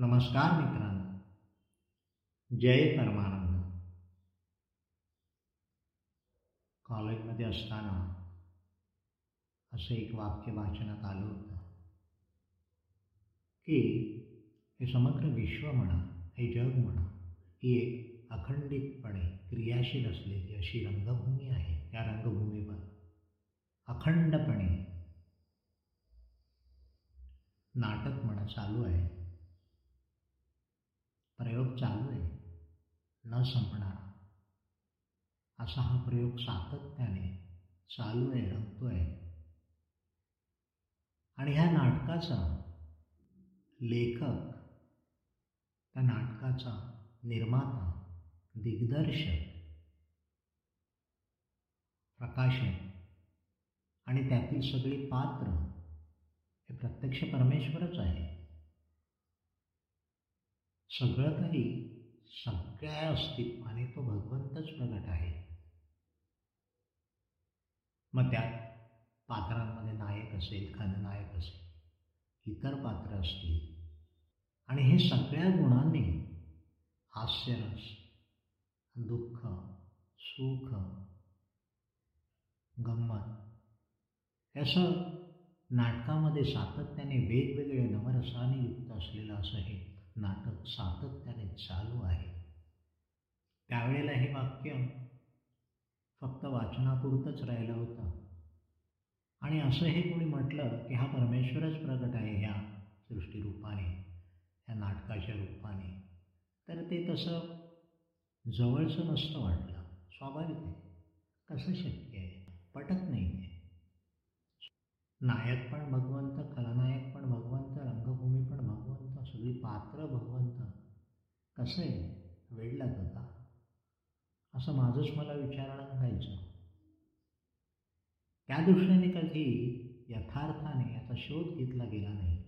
नमस्कार मित्रांनो. जय परमानंद. कॉलेजमध्ये असताना असं एक वाक्य वाचनात आलं होतं. की हे समग्र विश्व म्हणा, हे जग म्हणा, ही एक अखंडितपणे क्रियाशील असलेली अशी रंगभूमी आहे. या रंगभूमीवर अखंडपणे नाटक म्हणा चालू आहे. प्रयोग चालू आहे. न संपणारा. असा हा प्रयोग सातत्याने चालू आहे रंगतो आहे. आणि ह्या नाटकाचा लेखक त्या नाटकाचा निर्माता दिग्दर्शक प्रकाशक आणि त्यातील सगळी पात्र हे प्रत्यक्ष परमेश्वरच आहे. सगळं काही सगळ्या अस्तित्वाने तो भगवंतच प्रगट आहे. मग त्यात पात्रांमध्ये नायक असेल खलनायक असेल इतर पात्र असतील आणि हे सगळ्या गुणांनी हास्यरस दुःख सुख गंमत असं नाटकामध्ये सातत्याने वेगवेगळे नवरसाने युक्त असलेलं असं हे नाटक सातत्याने चालू आहे. त्यावेळेला हे वाक्य फक्त वाचनापुरतंच राहिलं होतं. आणि असं हे कोणी म्हटलं की हा परमेश्वरच प्रगट आहे ह्या सृष्टीरूपाने ह्या नाटकाच्या रूपाने. तर ते तसं जवळचं नसतं वाटलं. स्वाभाविक आहे. कसं शक्य आहे? पटत नाही आहे नायक पण भगवंत खलनायक पण भगवंत भगवंत पात्र भगवंत कसं आहे वेळ लागतं का असं माझंच मला विचारणं व्हायचं त्या दृष्टीने कधी यथार्थाने याचा शोध घेतला गेला नाही.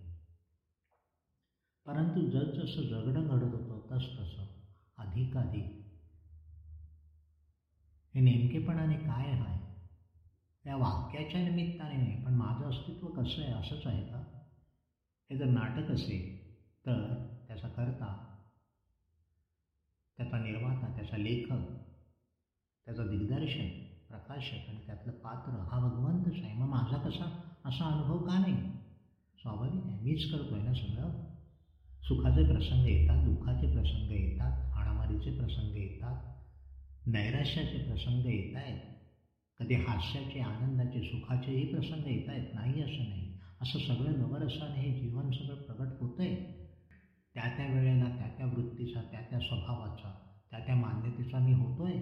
परंतु जसजसं जगणं घडत होतं तस तसं अधिकाधिक. हे नेमकेपणाने काय आहे? या वाक्याच्या निमित्ताने नाही पण माझं अस्तित्व कसं आहे असंच आहे का? हे जर नाटक असेल तर त्याचा कर्ता त्याचा निर्माता त्याचा लेखक त्याचं दिग्दर्शन प्रकाशक आणि त्यातलं पात्र हा भगवंतच आहे. मग माझा कसा असा अनुभव का नाही? स्वाभाविक आहे. मीच करतो आहे ना सगळं. सुखाचे प्रसंग येतात दुःखाचे प्रसंग येतात हाणामारीचे प्रसंग येतात नैराश्याचे प्रसंग येत आहेत. कधी हास्याचे आनंदाचे सुखाचेही प्रसंग येत आहेत. नाही असं नाही. असं सगळं नवरसाने हे जीवन सगळं प्रगट होतं आहे त्या त्या वेळेला त्या त्या वृत्तीचा त्या त्या स्वभावाचा त्या त्या मान्यतेचा मी होतो आहे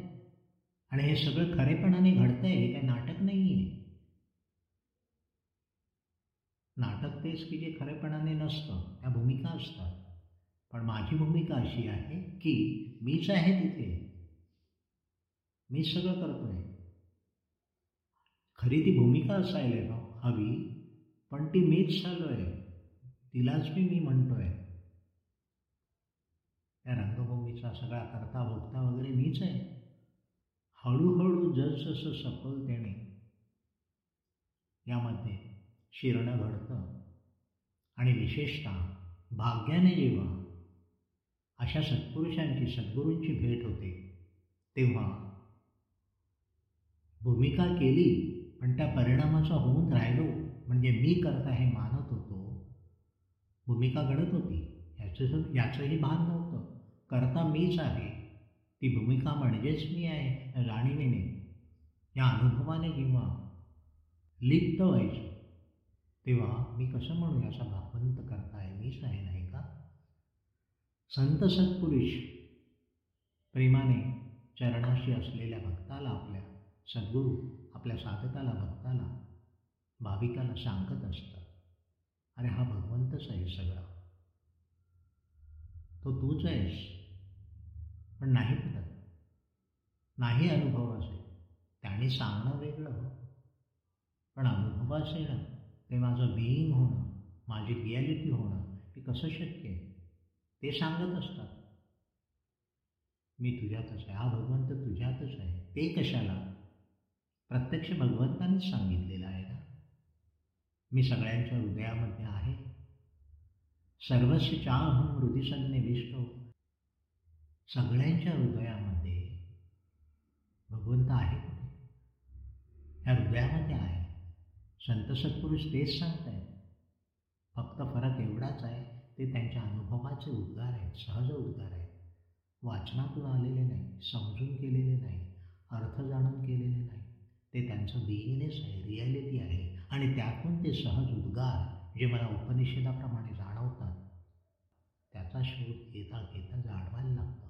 आणि हे सगळं खरेपणाने घडतं आहे हे काही नाटक नाही आहे नाटक तेच की जे खरेपणाने नसतं त्या भूमिका असतात. पण माझी भूमिका अशी आहे की मीच आहे तिथे. मी सगळं करतो आहे खरी ती भूमिका असायला हवी पण ती मीच चालू आहे तिलाच मी मी म्हणतो आहे त्या रंगभूमीचा सगळा करता भोगता वगैरे मीच आहे. हळूहळू जसजसं सफलतेने यामध्ये शिरणं घडतं. आणि विशेषतः भाग्याने जेव्हा अशा सत्पुरुषांची सद्गुरूंची भेट होते तेव्हा भूमिका केली पण त्या परिणामाचा होऊन राहिलो म्हणजे मी करता हे मानत होतो भूमिका घडत होती याचं याचंही भान नव्हतं. करता मीच आहे. ती भूमिका म्हणजेच मी आहे जाणीवेने या अनुभवाने जेव्हा लिप्त व्हायचो. तेव्हा मी कसं म्हणू याचा भावंत करताय मीच आहे नाही का? संत सत्पुरुष प्रेमाने चरणाशी असलेल्या भक्ताला आपल्या सद्गुरू आपल्या साधकाला भक्ताला भाविकाला सांगत असतात. अरे हा भगवंतच आहे सगळा. तो तूच आहेस. पण नाही पटत नाही अनुभव असेल त्याने सांगणं वेगळं. पण अनुभव असेल ना ते माझं बिईंग होणं माझी रियालिटी होणं हे कसं शक्य आहे? ते सांगत असतात. मी तुझ्यातच आहे हा भगवंत तुझ्यातच आहे. ते कशाला? प्रत्यक्ष भगवंतानेच सांगितलेलं आहे ना. मी सगळ्यांच्या हृदयामध्ये आहे. सर्वस्व चाहम हृदय सगळ्यांच्या हृदयामध्ये भगवंत आहे. कुठे ह्या हृदयामध्ये आहे. संत सत्पुरुष तेच सांगत आहेत फक्त फरक एवढाच आहे ते त्यांच्या अनुभवाचे उद्गार आहेत सहज उद्गार आहेत. वाचनातून आलेले नाही समजून केलेले नाही अर्थ जाणून केलेले नाही. ते त्यांचं बिईंगनेस आहे रिॲलिटी आहे. आणि त्यातून ते सहज उद्गार जे मला उपनिषदाप्रमाणे जाणवतात त्याचा शोध घेता घेता जाणवायला लागतो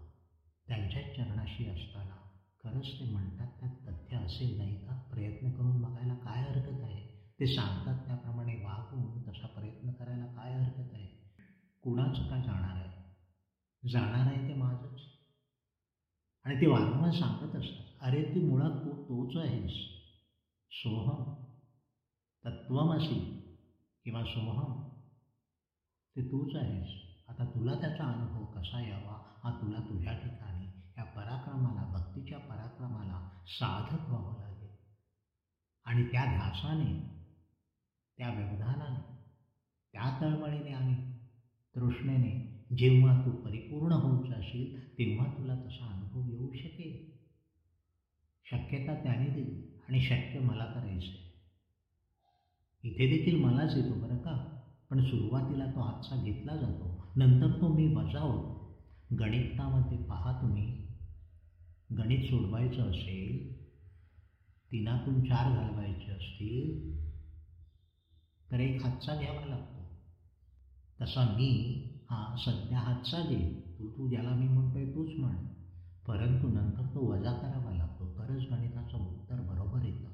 त्यांच्याच चरणाशी असताना खरंच ते म्हणतात त्यात तथ्य असेल नाही का? प्रयत्न करून बघायला काय हरकत आहे? ते सांगतात त्याप्रमाणे वागून तसा प्रयत्न करायला काय हरकत आहे? कुणाचं काय जाणार आहे? जाणार आहे ते माझंच. आणि ते वारंवार सांगत असतात अरे ती मुळात तू तोच आहेस. सोहम. तत्वमसी किंवा सोहम. ते तूच आहेस. आता तुला त्याचा अनुभव कसा यावा? हा तुला तुझ्या ठिकाणी या पराक्रमाला भक्तीच्या पराक्रमाला साधक व्हावं लागेल. आणि त्या ध्यासाने त्या व्यवधानाने त्या तळमळीने आणि तृष्णेने जेव्हा तू परिपूर्ण होत जाशील तेव्हा तुला तसा अनुभव येऊ शकेल. शक्यता त्याने दिली आणि शक्य मला करायचं आहे इथे देखील मलाच येतो बरं का? पण सुरुवातीला तो हातचा घेतला जातो. नंतर तो मी बजावतो. गणितामध्ये पहा तुम्ही. गणित सोडवायचं असेल तिनातून चार घालवायचे असतील तर एक हातचा घ्यावा लागतो. तसा मी हा सध्या हातचा देईल तू तू ज्याला मी म्हणतोय तूच म्हण. परंतु नंतर तो वजा करावा लागतो. तरच गणिताचं उत्तर बरोबर येतं.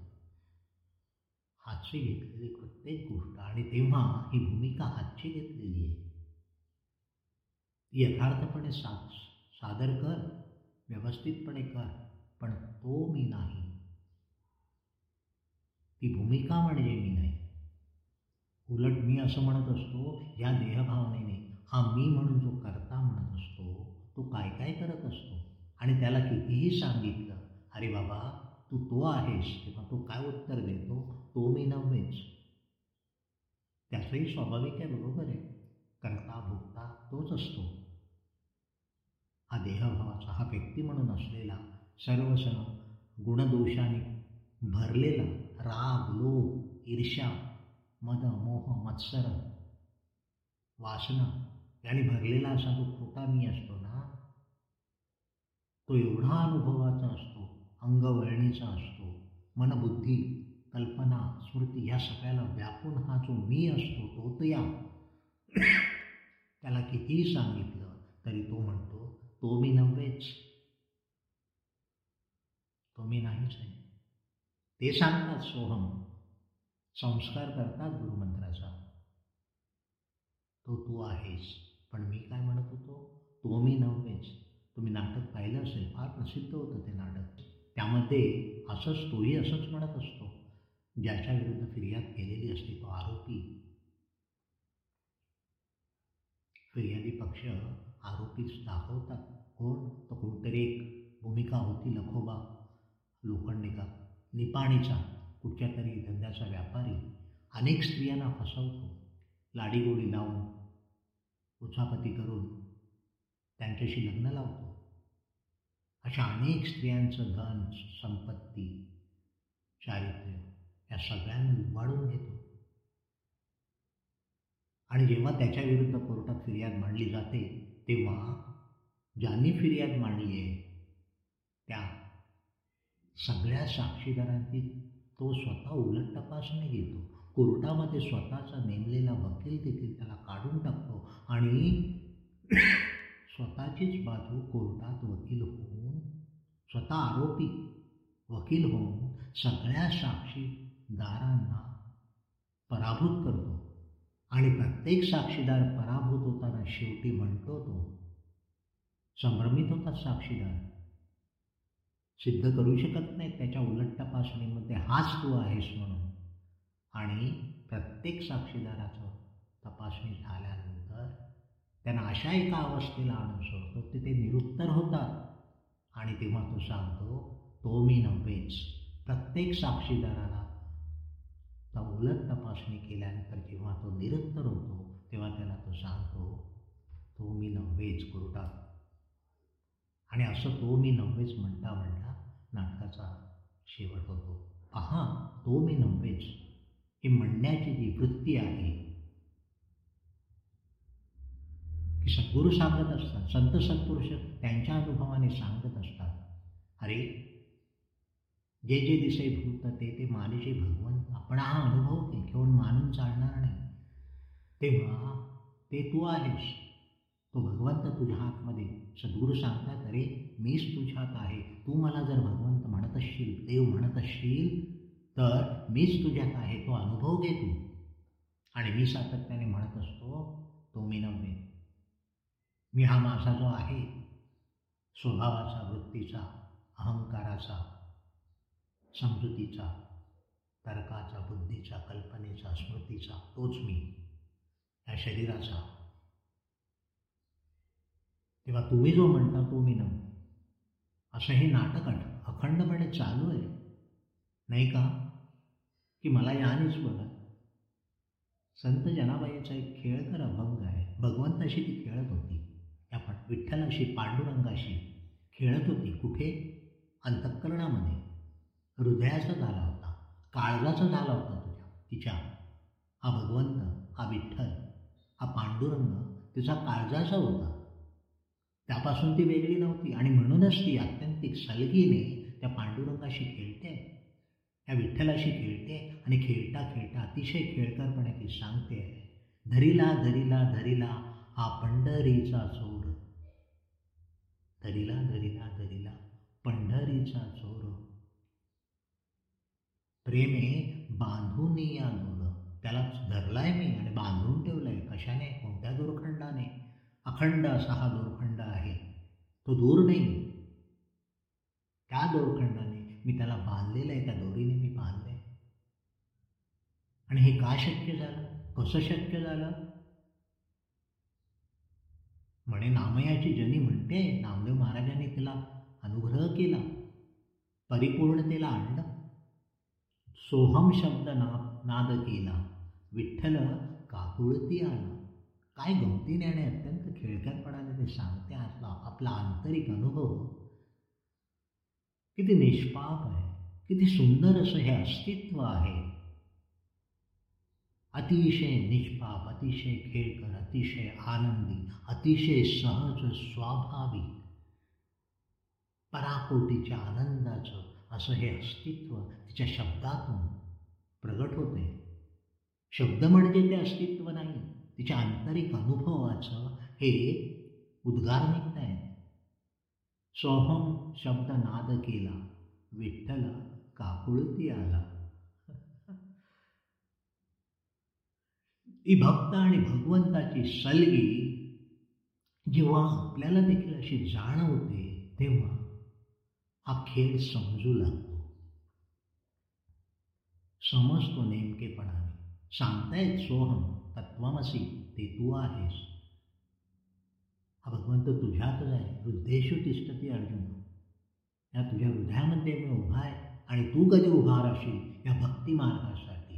हातची घेतलेली प्रत्येक गोष्ट आणि तेव्हा ही भूमिका हातची घेतलेली आहे. यथार्थपणे सा सादर कर. व्यवस्थितपणे कर. पण तो मी नाही. ती भूमिका म्हणजे मी नाही. उलट मी असं म्हणत असतो या देहभावनेने. हा मी म्हणून जो करता म्हणत असतो तो काय काय करत असतो? आणि त्याला कितीही सांगितलं अरे बाबा तू तो आहेस. तेव्हा तो काय उत्तर देतो? तो मी नव्हेच. त्याचंही स्वाभाविक आहे बरोबर आहे. करता भोगता तोच असतो. हा देहभावाचा हा व्यक्ती म्हणून असलेला सर्वसण गुणदोषाने भरलेला राग लोभ ईर्ष्या मद मोह मत्सर वासना याने भरलेला असा जो खोटा मी असतो ना तो एवढा अनुभवाचा असतो अंगवळणीचा असतो मनबुद्धी कल्पना स्मृती ह्या सगळ्याला व्यापून हा जो मी असतो तो तो या त्याला कितीही सांगितलं तरी तो म्हणतो तो मी नव्हेच. तो मी नाहीच आहे. ते सांगतात सोहम. संस्कार करतात गुरुमंत्राचा. तो तू आहेस पण मी काय म्हणत होतो? तो मी नव्हेच. तुम्ही नाटक पाहिलं असेल फार प्रसिद्ध होतं ते नाटक. त्यामध्ये असंच तोही असंच म्हणत असतो. ज्याच्या विरुद्ध फिर्याद केलेली असते तो आरोपी. फिर्यादी पक्ष आरोपीच दाखवतात. कोण? तर कोणतरी एक भूमिका होती लखोबा लोखंडिका निपाणीचा. कुठच्या तरी धंद्याचा व्यापारी. अनेक स्त्रियांना फसवतो. लाडीगोडी लावून उचापती करून त्यांच्याशी लग्न लावतो. अशा अनेक स्त्रियांचं धन संपत्ती चारित्र्य या सगळ्यांना उभाडून घेतो. आणि जेव्हा त्याच्याविरुद्ध कोर्टात फिर्याद मांडली जाते तेव्हा ज्यांनी फिर्याद मांडली आहे त्या सगळ्या साक्षीदारांची तो स्वतः उलट तपासणी घेतो. कोर्टामध्ये स्वतःचा नेमलेला वकील देखील त्याला काढून टाकतो आणि स्वतःचीच बाजू कोर्टात वकील होऊन स्वतः आरोपी वकील होऊन सगळ्या साक्षीदारांना पराभूत करतो. आणि प्रत्येक साक्षीदार पराभूत होताना शेवटी म्हणतो तो संभ्रमित होतात साक्षीदार. सिद्ध करू शकत नाहीत त्याच्या उलट तपासणीमध्ये. हाच तू आहेस म्हणून. आणि प्रत्येक साक्षीदाराचं तपासणी झाल्यानंतर त्यांना अशा एका अवस्थेला आणून सोडतो की ते निरुत्तर होतात. आणि तेव्हा तो सांगतो तो मी नव्हेच. प्रत्येक साक्षीदाराला उलट तपासणी केल्यानंतर जेव्हा तो निरंतर होतो तेव्हा त्याला तो सांगतो तो मी नव्हेच कुरटा आणि असं तो मी नव्हेच म्हणता म्हणता नाटकाचा शेवट होतो. पहा तो मी नव्हेच. ही म्हणण्याची जी वृत्ती आहे की सद्गुरू सांगत असतात संत सत्पुरुष त्यांच्या अनुभवाने सांगत असतात अरे जे जे दिसे भूत ते ते मानिजे भगवंत. आपण हा अनुभव घेऊन मानून चालणार नाही. तेव्हा ते तू आहेस. तो भगवंत तुझ्या आतमध्ये सद्गुरू सांगतात अरे मीच तुझ्यात आहे. तू मला जर भगवंत म्हणत असशील देव म्हणत असशील तर मीच तुझ्यात आहे. तो अनुभव घे तू. आणि मी सातत्याने म्हणत असतो तो मी नव्हे. मी हा माझा जो आहे स्वभावाचा वृत्तीचा अहंकाराचा समजुतीचा तर्काचा बुद्धीचा कल्पनेचा स्मृतीचा तोच मी. या शरीराचा. तेव्हा तुम्ही जो म्हणता तो मी नव्हे असं हे नाटक अखंडपणे चालू आहे. नाही का? की मला यानेच बघा. संत जनाबाईचा एक खेळकर अभंग आहे. भगवंताशी ती खेळत होती. या विठ्ठलाशी पांडुरंगाशी खेळत होती. कुठे? अंतःकरणामध्ये. हृदयाचा झाला होता. काळजाचा झाला होता तुझ्या तिच्या. हा भगवंत हा विठ्ठल हा पांडुरंग तिचा काळजाचा होता. त्यापासून ती वेगळी नव्हती आणि म्हणूनच ती अत्यंतिक सलगीने त्या पांडुरंगाशी खेळते. त्या विठ्ठलाशी खेळते आणि खेळता खेळता अतिशय खेळकरपणे ती सांगते धरीला धरीला धरीला हा पंढरीचा चोर. धरीला धरीला धरीला पंढरीचा चोर. प्रेमे बांधून या त्याला धरलाय मी आणि बांधून ठेवलंय. कशाने? कोणत्या दोरखंडाने? अखंड असा हा दोरखंड आहे. तो दूर नाही त्या दोरखंडाने मी त्याला बांधलेलं आहे. त्या दोरीने मी बांधले आणि हे का शक्य झालं? कसं शक्य झालं? म्हणे नामयाची जनी म्हणते नामदेव महाराजांनी तिला अनुग्रह केला. परिपूर्णतेला आणलं. सोहम शब्द ना नाद केला विठ्ठल काकुळती आला काय गमतीने आणि अत्यंत खेळकरपणाने ते सांगते, आपला आपला आंतरिक अनुभव. किती निष्पाप आहे, किती सुंदर असं हे अस्तित्व आहे. अतिशय निष्पाप, अतिशय खेळकर अतिशय आनंदी, अतिशय सहज, स्वाभाविक. पराकोटीच्या आनंदाचं असं हे अस्तित्व तिच्या शब्दातून प्रगट होते. शब्द म्हणजे ते अस्तित्व नाही तिच्या आंतरिक अनुभवाचं हे उद्गार निघत आहेत सोहम शब्द नाद केला विठ्ठल काकुळती आला. ही भक्त आणि भगवंताची सलगी जेव्हा आपल्याला देखील अशी जाणवते तेव्हा हा खेळ समजू लागतो समजतो नेमकेपणाने सांगतायत सोहम, तत्वमसी, ते तू आहेस। हा भगवंत तुझ्यातच आहे हृदयेशू तिष्ठती अर्जुन. या तुझ्या हृदयामध्ये मी उभा आहे आणि तू कधी उभा राहशील या भक्ती मार्गासाठी.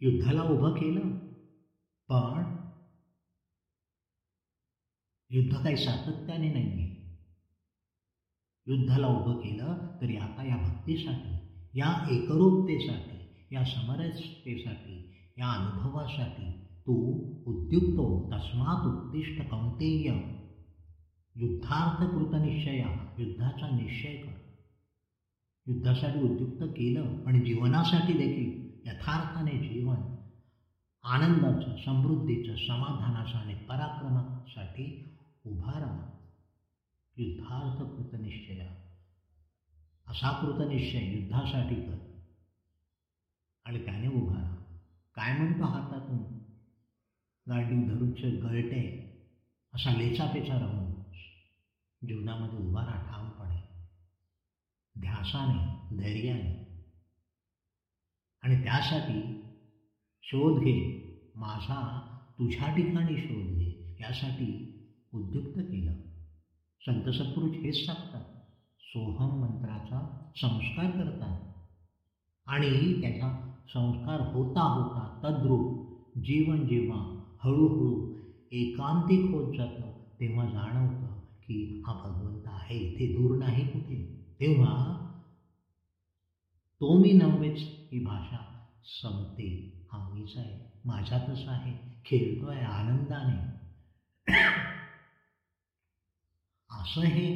युद्धाला उभं केलं, पण युद्ध काही सातत्याने नाही आहे युद्धाला उभं केलं तरी आता या भक्तीसाठी या एकरूपतेसाठी या समरसतेसाठी या अनुभवासाठी तू उद्युक्तो तस्मात उत्तिष्ठ कौंतेय युद्धार्थ निश्चया युद्धाचा निश्चय कर. युद्धासाठी उद्युक्त केलं पण जीवनासाठी देखील यथार्थाने जीवन आनंदाचं समृद्धीचं समाधानाचं आणि पराक्रमासाठी उभा राहा युद्धार्थ कृतनिश्चया. असा कृतनिश्चय युद्धासाठी कर. आणि त्याने उभा राहा. काय म्हणतो हातातून? गाडी धरूच गळटे असा लेचापेचा राहून जीवनामध्ये उभा राहा ठामपणे. ध्यासाने धैर्याने. आणि त्यासाठी शोध घे. माझा तुझ्या ठिकाणी शोध घे. यासाठी उद्युक्त केलं. संत सत्पुरुष हेच सांगतात. सोहम मंत्राचा संस्कार करतात. आणि त्याचा संस्कार होता होता तद्रूप जीवन जेव्हा हळूहळू एकांतिक होत जातं तेव्हा जाणवतं की हा भगवंत आहे इथे दूर नाही कुठे. तेव्हा तो मी नव्हेच ही भाषा संपते. हा मीच आहे माझ्यातच आहे खेळतोय आनंदाने. असं हे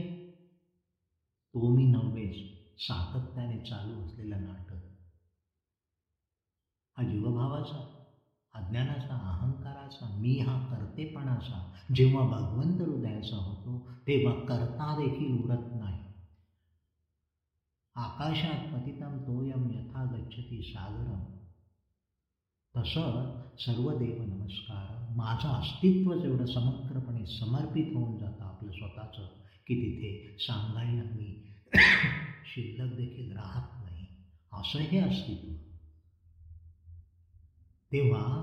तो मी नव्हेच सातत्याने चालू असलेलं नाटक. हा जीवभावाचा अज्ञानाचा अहंकाराचा मी हा कर्तेपणाचा जेव्हा भगवंत हृदयाचा होतो तेव्हा करता देखील उरत नाही. आकाशात पतितम तोयम यथा गच्छती सागरम. तसं सर्व देव नमस्कार. माझं अस्तित्व जेवढं समग्रपणे समर्पित होऊन जातं आपलं स्वतःचं की तिथे सांगायला मी शिल्लक देखील राहत नाही. असं हे अस्तित्व. तेव्हा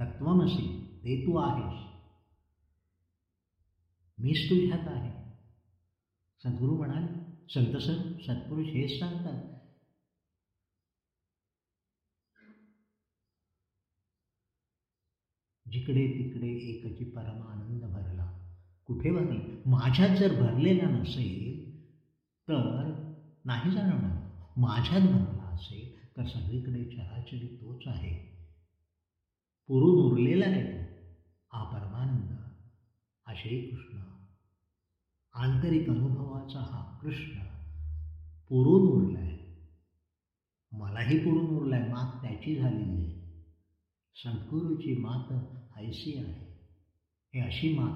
तत्वमसी ते तू आहेस. मीच तुझ्यात आहे. सद्गुरू म्हणाल संत सर सत्पुरुष हेच सांगतात. जिकडे तिकडे एकची परमानंद भरला. कुठे भरला? माझ्यात जर भरलेला नसेल तर नाही जाणवणार माझ्यात भरला असेल तर सगळीकडे चराचरी तोच आहे. पुरून उरलेला आहे तो हा परमानंद. हा श्रीकृष्ण आंतरिक अनुभवाचा हा कृष्ण पुरून उरला आहे मलाही पुरून उरला आहे मात त्याची झालेली आहे. सद्गुरूची मात ऐशी आहे. हे अशी मात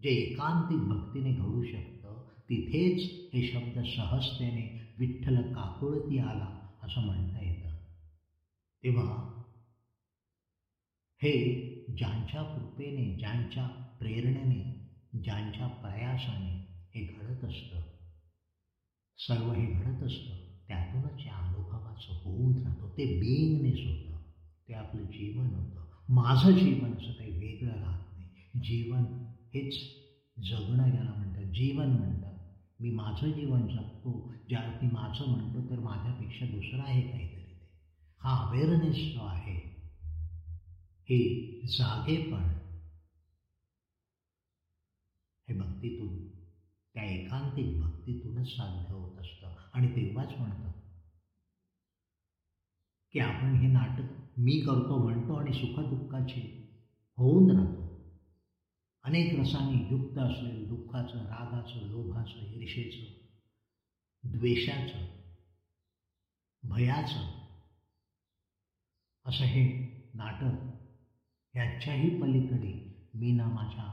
जे एकांतिक भक्तीने घडू शकतं तिथेच हे शब्द सहजतेने विठ्ठल काकुळती आला असं म्हणता येतं. तेव्हा हे ज्यांच्या कृपेने ज्यांच्या प्रेरणेने ज्यांच्या प्रयासाने हे घडत असतं सर्व हे घडत असतं त्यातूनच या अनुभवाचं होऊन राहतो ते बिईंगनेस होतं ते आपलं जीवन होतं. माझं जीवन असं काही वेगळं राहत नाही. जीवन हेच जगणं याला म्हणतात. जीवन म्हणतात. मी माझं जीवन जगतो. ज्यावरती माझं म्हणतो तर माझ्यापेक्षा दुसरं आहे काहीतरी ते. हा अवेअरनेस जो आहे हे जागेपण हे भक्तीतून त्या एकांतिक भक्तीतूनच साध्य होत असतं. आणि तेव्हाच म्हणतं की आपण हे नाटक मी करतो म्हणतो आणि सुखदुःखाचे होऊन राहतो. अनेक रसांनी युक्त असलेलं दुःखाचं रागाचं लोभाचं ईर्षेचं द्वेषाचं भयाचं असं हे नाटक याच्याही पलीकडे मी ना माझ्या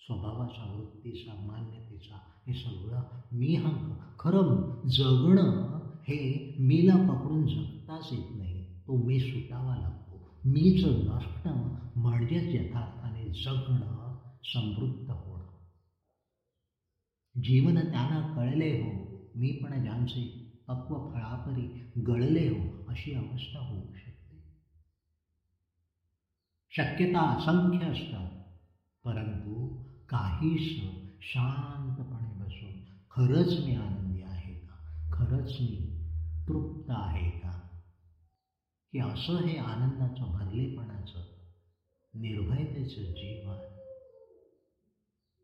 स्वभावाचा वृत्तीचा मान्यतेचा हे सगळं मी हा खरं जगणं हे मीला पकडून जगताच येत नाही. तो मी सुटावा लागतो. मीच नसणं म्हणजेच यथार्थाने जगणं समृद्ध होणं. जीवन त्यांना कळले हो मी पण ज्यांचे पक्व फळापरी गळले हो अशी अवस्था होऊ शकते. शक्यता असंख्य असतात परंतु काहीच शांतपणे बसून खरंच मी आनंदी आहे का? खरंच मी तृप्त आहे का? की असं हे आनंदाचं भरलेपणाचं निर्भयतेचं जीवन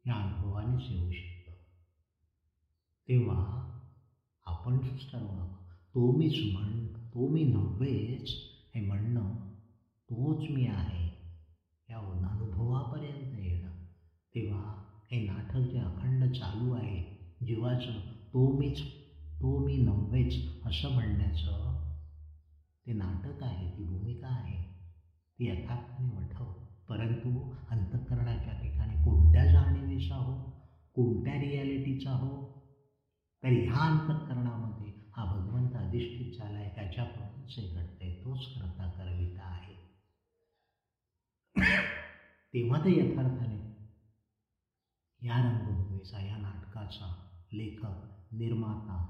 या अनुभवानेच येऊ शकतं. तेव्हा आपण ठरवावं तो मीच म्हण तो मी नव्हेच हे म्हणणं तोच मी आहे. या अनुभवापर्यंत येणं. तेव्हा हे नाटक जे अखंड चालू आहे जीवाचं तो मीच तो मी नव्हेच असं म्हणण्याचं ते नाटक आहे ती भूमिका आहे ती यथार्थाने वठव. परंतु अंतःकरणाच्या ठिकाणी कोणत्या जाणीवेचा हो कोणत्या रियालिटीचा हो तर ह्या अंतःकरणामध्ये हा भगवंत अधिष्ठित झाला आहे त्याच्याकडूनच हे घडते तोच करता करविता आहे. तेव्हा ते यथार्थाने या रंगभूमीचा या नाटकाचा लेखक निर्माता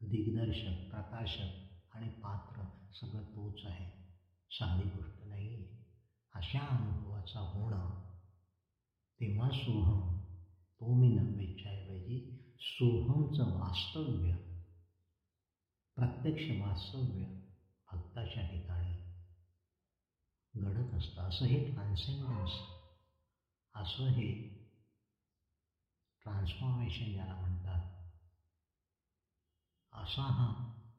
दिग्दर्शक प्रकाशक आणि पात्र सगळं तोच आहे. साधी गोष्ट नाही. आहे अशा अनुभवाचा होणं तेव्हा सोहम तो मी नव्हेच्या ऐवजी सोहमचं वास्तव्य प्रत्यक्ष वास्तव्य भक्ताच्या ठिकाणी घडत असतं. असं हे ट्रान्सेंडन्स असं हे ट्रान्सफॉर्मेशन ज्याला म्हणतात. असा हा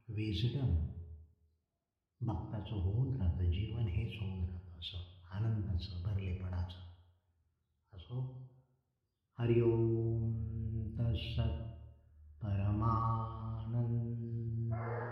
विजडम. भक्ताचं होऊन राहतं जीवन हेच होऊन राहतं असं आनंदाचं भरलेपणाचं. असो. हरिओम तत्सत परमानंद.